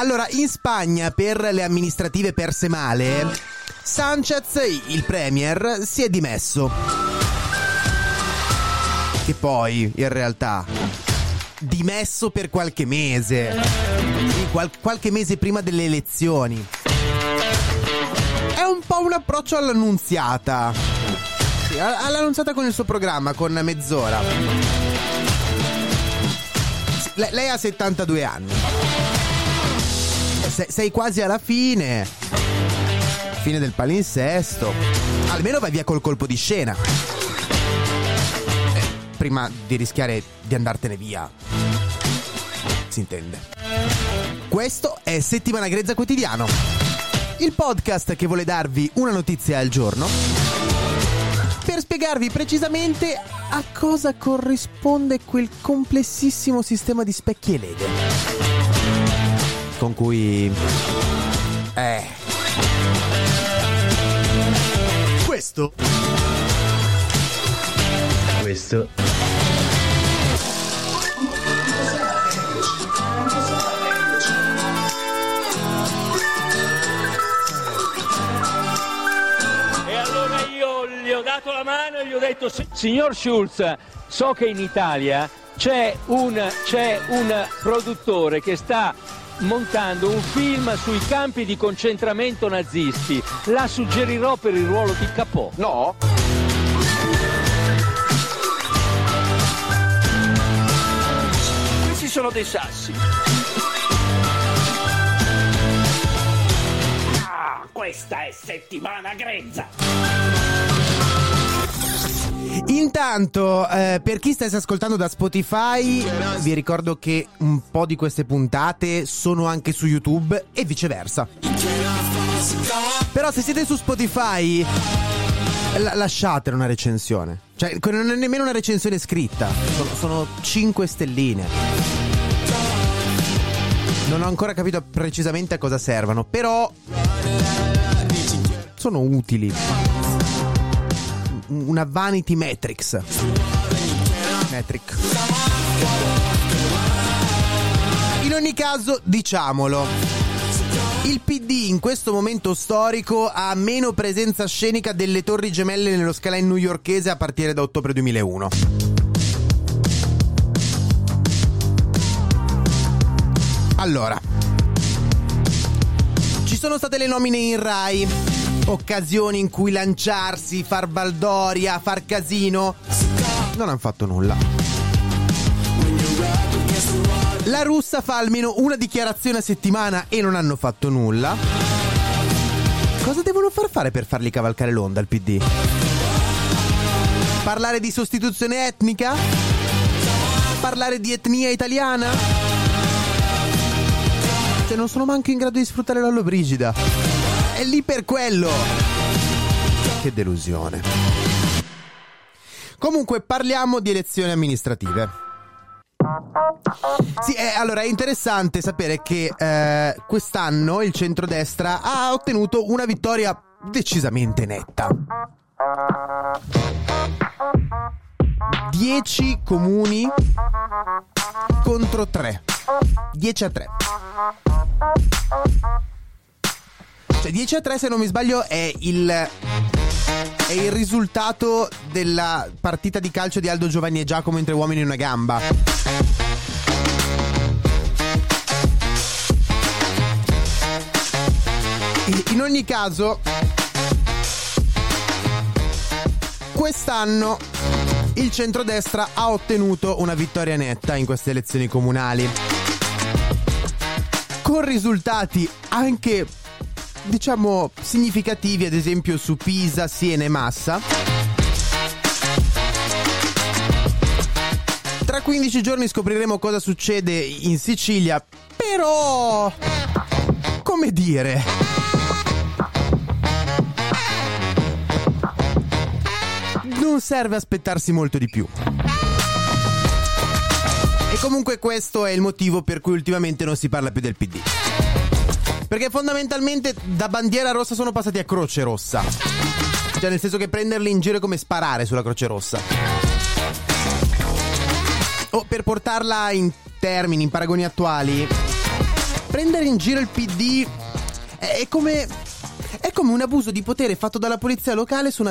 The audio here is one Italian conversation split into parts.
Allora, in Spagna, per le amministrative perse male, Sanchez, il premier, si è dimesso. Che poi, in realtà, dimesso per qualche mese. Sì, qual- qualche mese prima delle elezioni. È un po' un approccio all'annunziata. Sì, all'annunziata con il suo programma, con mezz'ora. Sì, lei, ha 72 anni. Se- sei quasi alla fine. Fine del palinsesto. Almeno vai via col colpo di scena prima di rischiare di andartene via. Si intende. Questo è Settimana Grezza Quotidiano, il podcast che vuole darvi una notizia al giorno per spiegarvi precisamente a cosa corrisponde quel complessissimo sistema di specchi e leghe. Con cui... Eh... Questo... Questo. Dato la mano e gli ho detto signor Schulz so che in Italia c'è un, c'è un produttore che sta montando un film sui campi di concentramento nazisti. La suggerirò per il ruolo di Capò. No. Questi sono dei sassi. Ah, questa è settimana grezza Intanto, eh, per chi stesse ascoltando da Spotify, vi ricordo che un po' di queste puntate sono anche su YouTube e viceversa. Però se siete su Spotify, la- lasciate una recensione. Cioè, non è nemmeno una recensione scritta, sono, sono 5 stelline. Non ho ancora capito precisamente a cosa servano, però sono utili una vanity matrix. Metric. In ogni caso, diciamolo. Il PD in questo momento storico ha meno presenza scenica delle torri gemelle nello skyline newyorkese a partire da ottobre 2001. Allora, ci sono state le nomine in Rai, occasioni in cui lanciarsi, far baldoria, far casino. Non hanno fatto nulla. La russa fa almeno una dichiarazione a settimana e non hanno fatto nulla. Cosa devono far fare per fargli cavalcare l'onda al PD? Parlare di sostituzione etnica? Parlare di etnia italiana? Cioè non sono manco in grado di sfruttare la Brigida è lì per quello. Che delusione. Comunque parliamo di elezioni amministrative. Sì, eh, allora è interessante sapere che eh, quest'anno il centrodestra ha ottenuto una vittoria decisamente netta. 10 comuni contro 3. 10 a 3. Cioè 10 a 3 se non mi sbaglio è il è il risultato della partita di calcio di Aldo Giovanni e Giacomo entre uomini in una gamba. In ogni caso, quest'anno il centrodestra ha ottenuto una vittoria netta in queste elezioni comunali. Con risultati anche diciamo significativi ad esempio su Pisa, Siena e Massa. Tra 15 giorni scopriremo cosa succede in Sicilia, però... come dire... Non serve aspettarsi molto di più. E comunque questo è il motivo per cui ultimamente non si parla più del PD. Perché fondamentalmente da bandiera rossa sono passati a croce rossa. Cioè nel senso che prenderli in giro è come sparare sulla croce rossa. O per portarla in termini, in paragoni attuali, prendere in giro il PD è come... è come un abuso di potere fatto dalla polizia locale su una...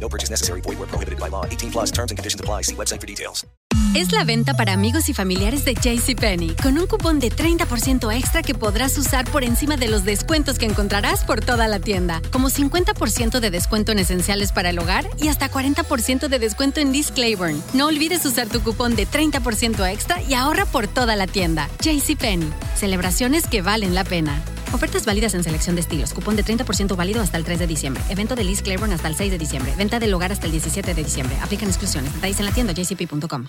No purchase necessary. Void where prohibited by law. 18 plus terms and conditions apply. See website for details. Es la venta para amigos y familiares de JCPenney, con un cupón de 30% extra que podrás usar por encima de los descuentos que encontrarás por toda la tienda, como 50% de descuento en esenciales para el hogar y hasta 40% de descuento en Liz Claiborne. No olvides usar tu cupón de 30% extra y ahorra por toda la tienda. JCPenney, celebraciones que valen la pena. Ofertas válidas en selección de estilos. Cupón de 30% válido hasta el 3 de diciembre. Evento de Liz Claiborne hasta el 6 de diciembre. Venta del hogar hasta el 17 de diciembre. Aplican exclusiones. Detalles en la tienda jcp.com.